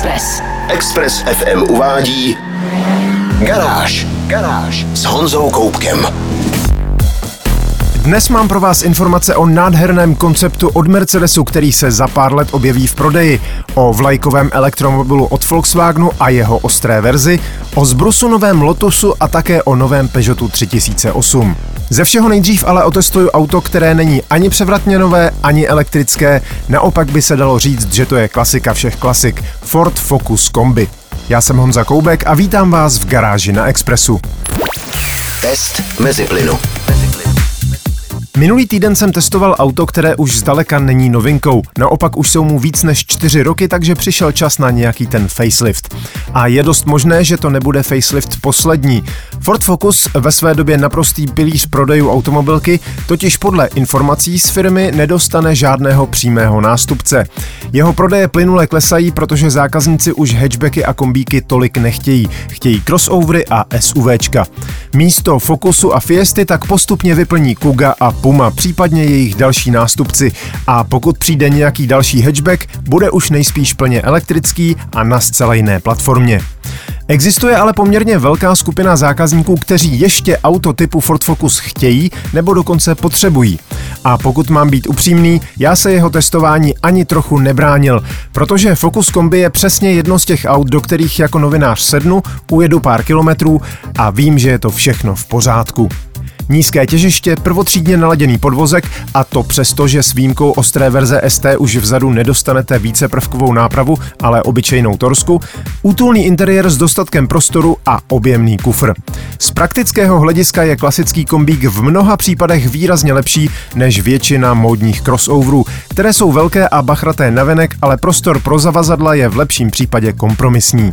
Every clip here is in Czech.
Express. Express FM uvádí Garáž. Garáž s Honzou Koupkem. Dnes mám pro vás informace o nádherném konceptu od Mercedesu, který se za pár let objeví v prodeji, o vlajkovém elektromobilu od Volkswagenu a jeho ostré verzi, o zbrusu novém Lotusu a také o novém Peugeotu 3008. Ze všeho nejdřív ale otestuju auto, které není ani převratně nové, ani elektrické, naopak by se dalo říct, že to je klasika všech klasik, Ford Focus Kombi. Já jsem Honza Koubek a vítám vás v garáži na Expressu. Test mezi plynu. Minulý týden jsem testoval auto, které už zdaleka není novinkou. Naopak už jsou mu víc než čtyři roky, takže přišel čas na nějaký ten facelift. A je dost možné, že to nebude facelift poslední. Ford Focus ve své době naprostý pilíř prodejů automobilky, totiž podle informací z firmy nedostane žádného přímého nástupce. Jeho prodeje plynule klesají, protože zákazníci už hatchbacky a kombíky tolik nechtějí. Chtějí crossovery a SUVčka. Místo Focusu a Fiesty tak postupně vyplní Kuga a Puma, případně jejich další nástupci. A pokud přijde nějaký další hatchback, bude už nejspíš plně elektrický a na zcela jiné platformě. Existuje ale poměrně velká skupina zákazníků, kteří ještě auto typu Ford Focus chtějí nebo dokonce potřebují. A pokud mám být upřímný, já se jeho testování ani trochu nebránil, protože Focus Kombi je přesně jedno z těch aut, do kterých jako novinář sednu, ujedu pár kilometrů a vím, že je to všechno v pořádku. Nízké těžiště, prvotřídně naladěný podvozek a to přesto, že s výjimkou ostré verze ST už vzadu nedostanete více prvkovou nápravu, ale obyčejnou torsku, útulný interiér s dostatkem prostoru a objemný kufr. Z praktického hlediska je klasický kombík v mnoha případech výrazně lepší než většina módních crossoverů, které jsou velké a bachraté navenek, ale prostor pro zavazadla je v lepším případě kompromisní.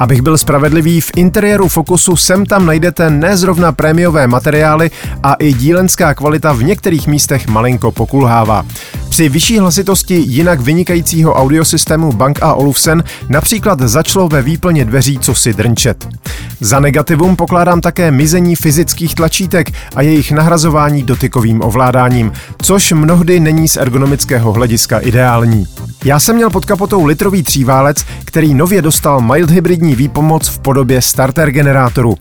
Abych byl spravedlivý, v interiéru Focusu sem tam najdete nezrovna prémiové materiály a i dílenská kvalita v některých místech malinko pokulhává. Při vyšší hlasitosti jinak vynikajícího audiosystému Bank a Olufsen například začalo ve výplně dveří cosi drnčet. Za negativum pokládám také mizení fyzických tlačítek a jejich nahrazování dotykovým ovládáním, což mnohdy není z ergonomického hlediska ideální. Já jsem měl pod kapotou litrový tříválec, který nově dostal mild hybridní výpomoc v podobě starter generátoru.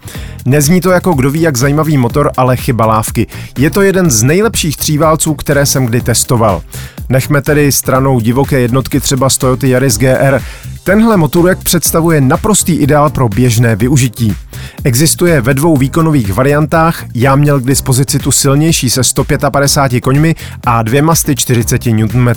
Nezní to jako kdo ví jak zajímavý motor, ale chyba lávky. Je to jeden z nejlepších tříválců, které jsem kdy testoval. Nechme tedy stranou divoké jednotky třeba z Toyota Yaris GR. Tenhle motorek představuje naprostý ideál pro běžné využití. Existuje ve dvou výkonových variantách, já měl k dispozici tu silnější se 155 koňmi a dvěma 40 Nm.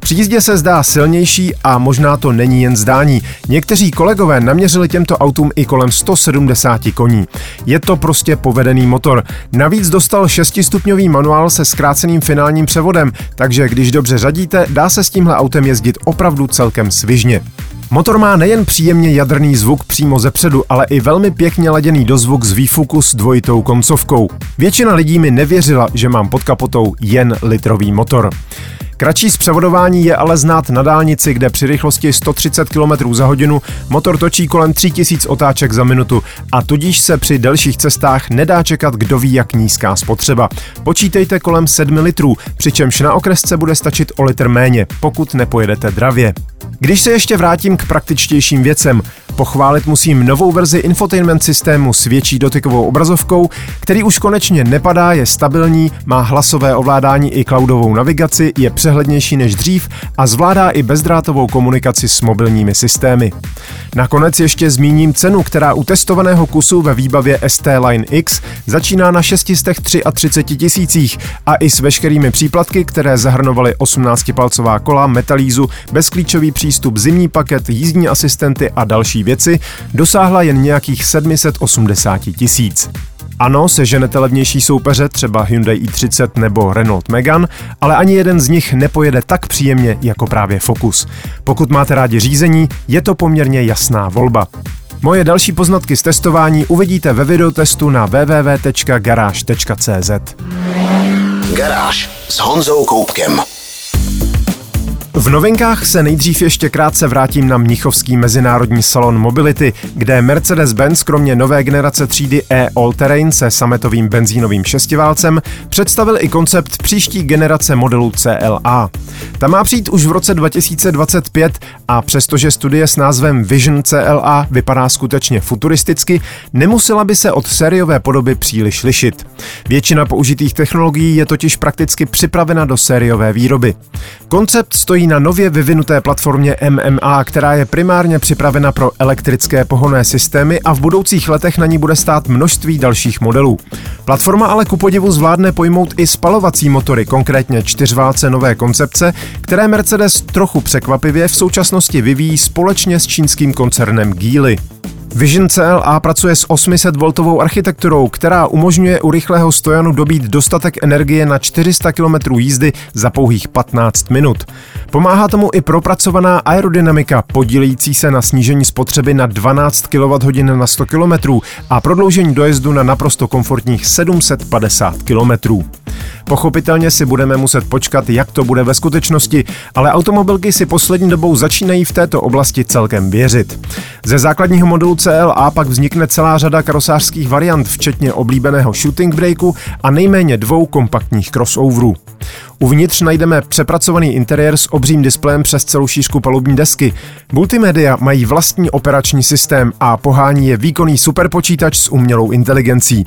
Při jízdě se zdá silnější a možná to není jen zdání. Někteří kolegové naměřili těmto autům i kolem 170 koní. Je to prostě povedený motor. Navíc dostal 6-stupňový manuál se zkráceným finálním převodem, takže když dobře řadíte, dá se s tímhle autem jezdit opravdu celkem svižně. Motor má nejen příjemně jadrný zvuk přímo ze předu, ale i velmi pěkně laděný dozvuk z výfuku s dvojitou koncovkou. Většina lidí mi nevěřila, že mám pod kapotou jen litrový motor. Kratší zpřevodování je ale znát na dálnici, kde při rychlosti 130 km za hodinu motor točí kolem 3000 otáček za minutu a tudíž se při delších cestách nedá čekat kdo ví jak nízká spotřeba. Počítejte kolem 7 litrů, přičemž na okresce bude stačit o litr méně, pokud nepojedete dravě. Když se ještě vrátím k praktičtějším věcem, pochválit musím novou verzi infotainment systému s větší dotykovou obrazovkou, který už konečně nepadá, je stabilní, má hlasové ovládání i cloudovou navigaci, je přehlednější než dřív a zvládá i bezdrátovou komunikaci s mobilními systémy. Nakonec ještě zmíním cenu, která u testovaného kusu ve výbavě ST Line X začíná na 633 tisících a i s veškerými příplatky, které zahrnovaly 18-palcová kola, metalízu, bezklíčový přístup, zimní paket, jízdní asistenty a další věci, dosáhla jen nějakých 780 tisíc. Ano, seženete levnější soupeře, třeba Hyundai i30 nebo Renault Megane, ale ani jeden z nich nepojede tak příjemně jako právě Focus. Pokud máte rádi řízení, je to poměrně jasná volba. Moje další poznatky z testování uvidíte ve videotestu na www.garage.cz. Garáž s Honzou Koupkem. V novinkách se nejdřív ještě krátce vrátím na Mnichovský mezinárodní salon Mobility, kde Mercedes-Benz kromě nové generace třídy E All-Terrain se sametovým benzínovým šestiválcem představil i koncept příští generace modelu CLA. Ta má přijít už v roce 2025 a přestože studie s názvem Vision CLA vypadá skutečně futuristicky, nemusela by se od sériové podoby příliš lišit. Většina použitých technologií je totiž prakticky připravena do sériové výroby. Koncept stojí na nově vyvinuté platformě MMA, která je primárně připravena pro elektrické pohonné systémy a v budoucích letech na ní bude stát množství dalších modelů. Platforma ale ku podivu zvládne pojmout i spalovací motory, konkrétně čtyřválce nové koncepce, které Mercedes trochu překvapivě v současnosti vyvíjí společně s čínským koncernem Geely. Vision CLA pracuje s 800V architekturou, která umožňuje u rychlého stojanu dobít dostatek energie na 400 km jízdy za pouhých 15 minut. Pomáhá tomu i propracovaná aerodynamika, podílející se na snížení spotřeby na 12 kWh na 100 km a prodloužení dojezdu na naprosto komfortních 750 km. Pochopitelně si budeme muset počkat, jak to bude ve skutečnosti, ale automobilky si poslední dobou začínají v této oblasti celkem věřit. Ze základního modelu CLA pak vznikne celá řada karosářských variant, včetně oblíbeného shooting breaku a nejméně dvou kompaktních crossoverů. Uvnitř najdeme přepracovaný interiér s obřím displejem přes celou šířku palubní desky. Multimédia mají vlastní operační systém a pohání je výkonný superpočítač s umělou inteligencí.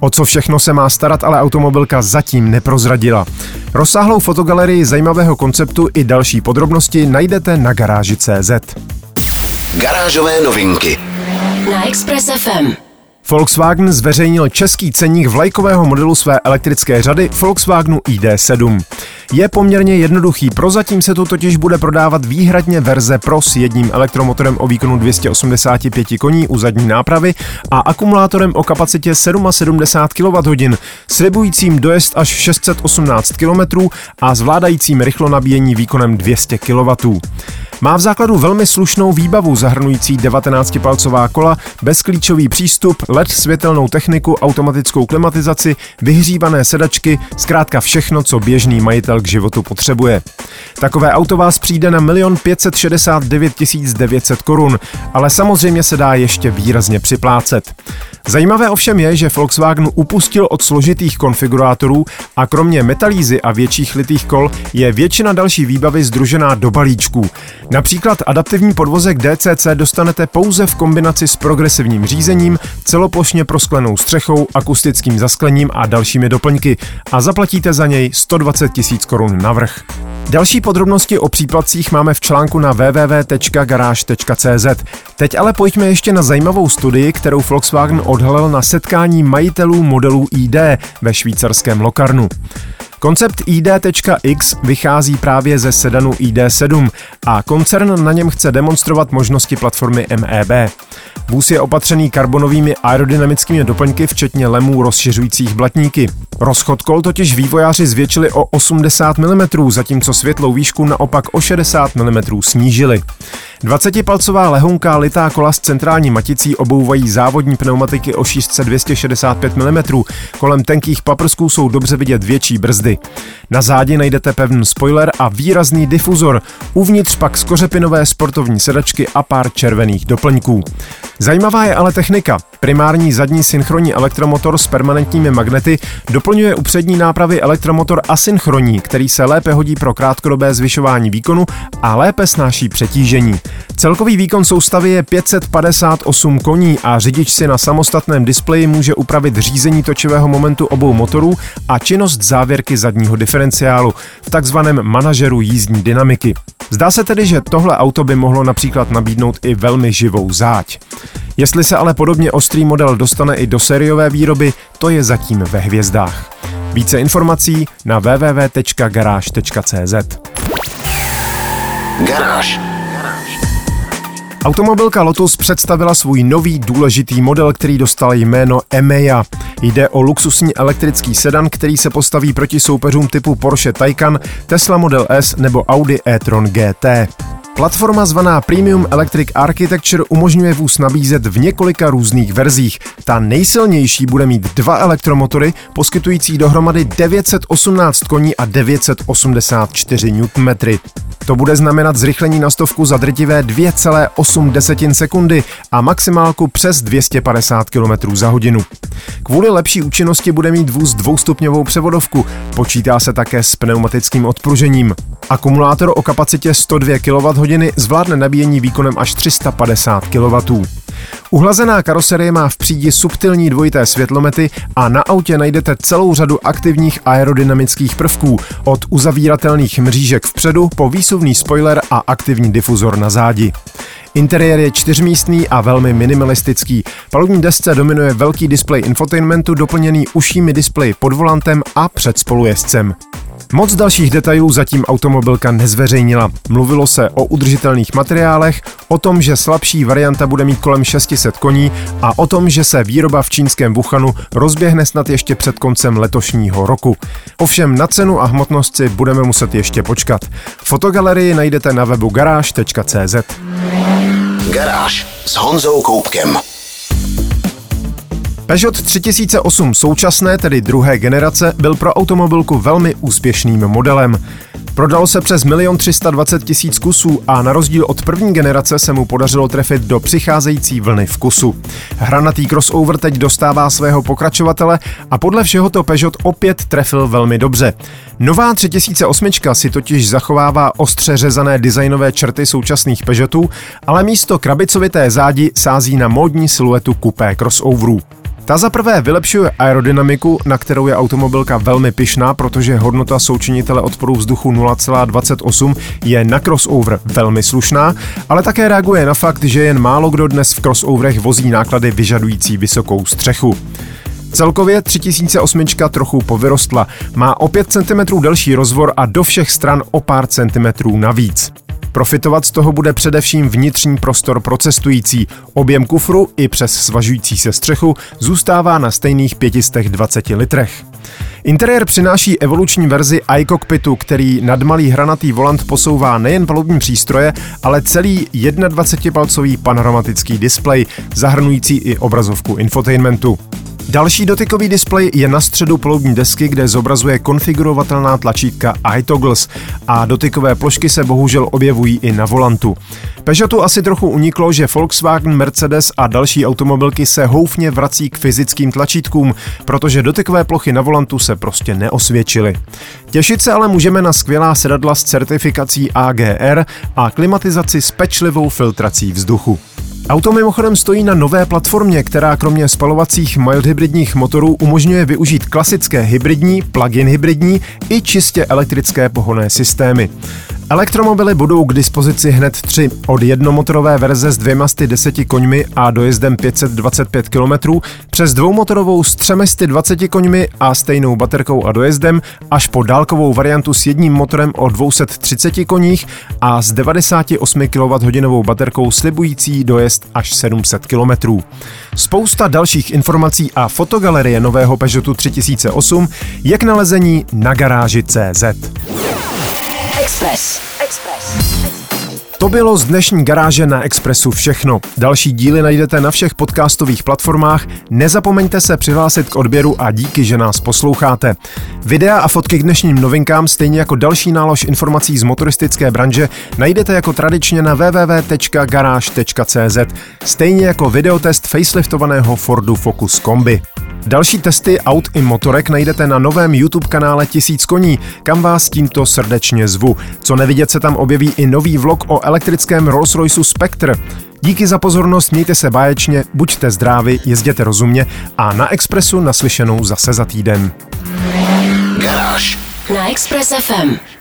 O co všechno se má starat, ale automobilka zatím neprozradila. Rozsáhlou fotogalerii zajímavého konceptu i další podrobnosti najdete na garáži.cz. Garážové novinky na Express FM. Volkswagen zveřejnil český cenník vlajkového modelu své elektrické řady Volkswagenu ID7. Je poměrně jednoduchý, prozatím se tu totiž bude prodávat výhradně verze Pro s jedním elektromotorem o výkonu 285 koní u zadní nápravy a akumulátorem o kapacitě 77 kWh, slibujícím dojezd až 618 km a zvládajícím rychlo nabíjení výkonem 200 kW. Má v základu velmi slušnou výbavu zahrnující 19-palcová kola, bezklíčový přístup, LED světelnou techniku, automatickou klimatizaci, vyhřívané sedačky, zkrátka všechno, co běžný majitel k životu potřebuje. Takové auto vás přijde na 1 569 900 korun, ale samozřejmě se dá ještě výrazně připlácet. Zajímavé ovšem je, že Volkswagen upustil od složitých konfigurátorů a kromě metalízy a větších litých kol je většina další výbavy združená do balíčků. Například adaptivní podvozek DCC dostanete pouze v kombinaci s progresivním řízením, celoplošně prosklenou střechou, akustickým zasklením a dalšími doplňky a zaplatíte za něj 120 000 korun navrh. Další podrobnosti o příplatcích máme v článku na www.garage.cz. Teď ale pojďme ještě na zajímavou studii, kterou Volkswagen odhalil na setkání majitelů modelů ID ve švýcarském Lokarnu. Koncept ID.X vychází právě ze sedanu ID7 a koncern na něm chce demonstrovat možnosti platformy MEB. Vůz je opatřený karbonovými aerodynamickými doplňky, včetně lemů rozšiřujících blatníky. Rozchod kol totiž vývojáři zvětšili o 80 mm, zatímco světlou výšku naopak o 60 mm snížili. 20-palcová lehonká litá kola s centrální maticí obouvají závodní pneumatiky o šířce 265 mm. Kolem tenkých paprsků jsou dobře vidět větší brzdy. Na zádi najdete pevný spoiler a výrazný difuzor. Uvnitř pak skořepinové sportovní sedačky a pár červených doplňků. Zajímavá je ale technika. Primární zadní synchronní elektromotor s permanentními magnety doplňuje u přední nápravy elektromotor asynchronní, který se lépe hodí pro krátkodobé zvyšování výkonu a lépe snáší přetížení. Celkový výkon soustavy je 558 koní a řidič si na samostatném displeji může upravit řízení točivého momentu obou motorů a činnost závěrky zadního diferenciálu v takzvaném manažeru jízdní dynamiky. Zdá se tedy, že tohle auto by mohlo například nabídnout i velmi živou záď. Jestli se ale podobně ostrý model dostane i do sériové výroby, to je zatím ve hvězdách. Více informací na www.garage.cz Garáž. Automobilka Lotus představila svůj nový důležitý model, který dostal jméno EMEA. Jde o luxusní elektrický sedan, který se postaví proti soupeřům typu Porsche Taycan, Tesla Model S nebo Audi e-tron GT. Platforma zvaná Premium Electric Architecture umožňuje vůz nabízet v několika různých verzích. Ta nejsilnější bude mít dva elektromotory, poskytující dohromady 918 koní a 984 Nm. To bude znamenat zrychlení na stovku za drtivé 2,8 sekundy a maximálku přes 250 km za hodinu. Kvůli lepší účinnosti bude mít vůz dvoustupňovou převodovku, počítá se také s pneumatickým odpružením. Akumulátor o kapacitě 102 kWh zvládne nabíjení výkonem až 350 kW. Uhlazená karoserie má v přídi subtilní dvojité světlomety a na autě najdete celou řadu aktivních aerodynamických prvků, od uzavíratelných mřížek vpředu po výsuvný spoiler a aktivní difuzor na zádi. Interiér je čtyřmístný a velmi minimalistický. Palubní desce dominuje velký displej infotainmentu doplněný ušími displeji pod volantem a před spolujezdcem. Moc dalších detailů zatím automobilka nezveřejnila. Mluvilo se o udržitelných materiálech, o tom, že slabší varianta bude mít kolem 600 koní a o tom, že se výroba v čínském Wuhanu rozběhne snad ještě před koncem letošního roku. Ovšem na cenu a hmotnost si budeme muset ještě počkat. Fotogalerii najdete na webu garáž.cz. Garáž s Honzou Koupkem. Peugeot 3008 současné, tedy druhé generace, byl pro automobilku velmi úspěšným modelem. Prodalo se přes 1 320 tisíc kusů a na rozdíl od první generace se mu podařilo trefit do přicházející vlny vkusu. Hranatý crossover teď dostává svého pokračovatele a podle všeho to Peugeot opět trefil velmi dobře. Nová 3008 si totiž zachovává ostře řezané designové črty současných Peugeotů, ale místo krabicovité zádi sází na módní siluetu kupé crossoverů. Ta za prvé vylepšuje aerodynamiku, na kterou je automobilka velmi pyšná, protože hodnota součinitele odporu vzduchu 0,28 je na crossover velmi slušná, ale také reaguje na fakt, že jen málo kdo dnes v crossoverech vozí náklady vyžadující vysokou střechu. Celkově 3008 trochu povyrostla, má o 5 cm delší rozvor a do všech stran o pár centimetrů navíc. Profitovat z toho bude především vnitřní prostor pro cestující. Objem kufru i přes svažující se střechu zůstává na stejných 520 litrech. Interiér přináší evoluční verzi iCockpitu, který nad malý hranatý volant posouvá nejen palubní přístroje, ale celý 21-palcový panoramatický displej, zahrnující i obrazovku infotainmentu. Další dotykový displej je na středu ploubní desky, kde zobrazuje konfigurovatelná tlačítka iToggles a dotykové plošky se bohužel objevují i na volantu. Peugeotu asi trochu uniklo, že Volkswagen, Mercedes a další automobilky se houfně vrací k fyzickým tlačítkům, protože dotykové plochy na volantu se prostě neosvědčily. Těšit se ale můžeme na skvělá sedadla s certifikací AGR a klimatizaci s pečlivou filtrací vzduchu. Auto mimochodem stojí na nové platformě, která kromě spalovacích mild hybridních motorů umožňuje využít klasické hybridní, plug-in hybridní i čistě elektrické pohonné systémy. Elektromobily budou k dispozici hned tři. Od jednomotorové verze s dvěma 10 koňmi a dojezdem 525 km, přes dvoumotorovou s 320 koňmi a stejnou baterkou a dojezdem, až po dálkovou variantu s jedním motorem o 230 koních a s 98 kWh baterkou slibující dojezd až 700 km. Spousta dalších informací a fotogalerie nového Peugeotu 3008 je k nalezení na garáži CZ. Express. Express. To bylo z dnešní garáže na Expressu všechno. Další díly najdete na všech podcastových platformách. Nezapomeňte se přihlásit k odběru a díky, že nás posloucháte. Videa a fotky k dnešním novinkám, stejně jako další nálož informací z motoristické branže, najdete jako tradičně na www.garage.cz, stejně jako videotest faceliftovaného Fordu Focus Kombi. Další testy aut i motorek najdete na novém YouTube kanále Tisíc koní, kam vás tímto srdečně zvu. Co nevidět se tam objeví i nový vlog o elektrickém Rolls-Royceu Spectre. Díky za pozornost, mějte se báječně, buďte zdraví, jezděte rozumně a na Expressu naslyšenou zase za týden. Garáž Na Express FM.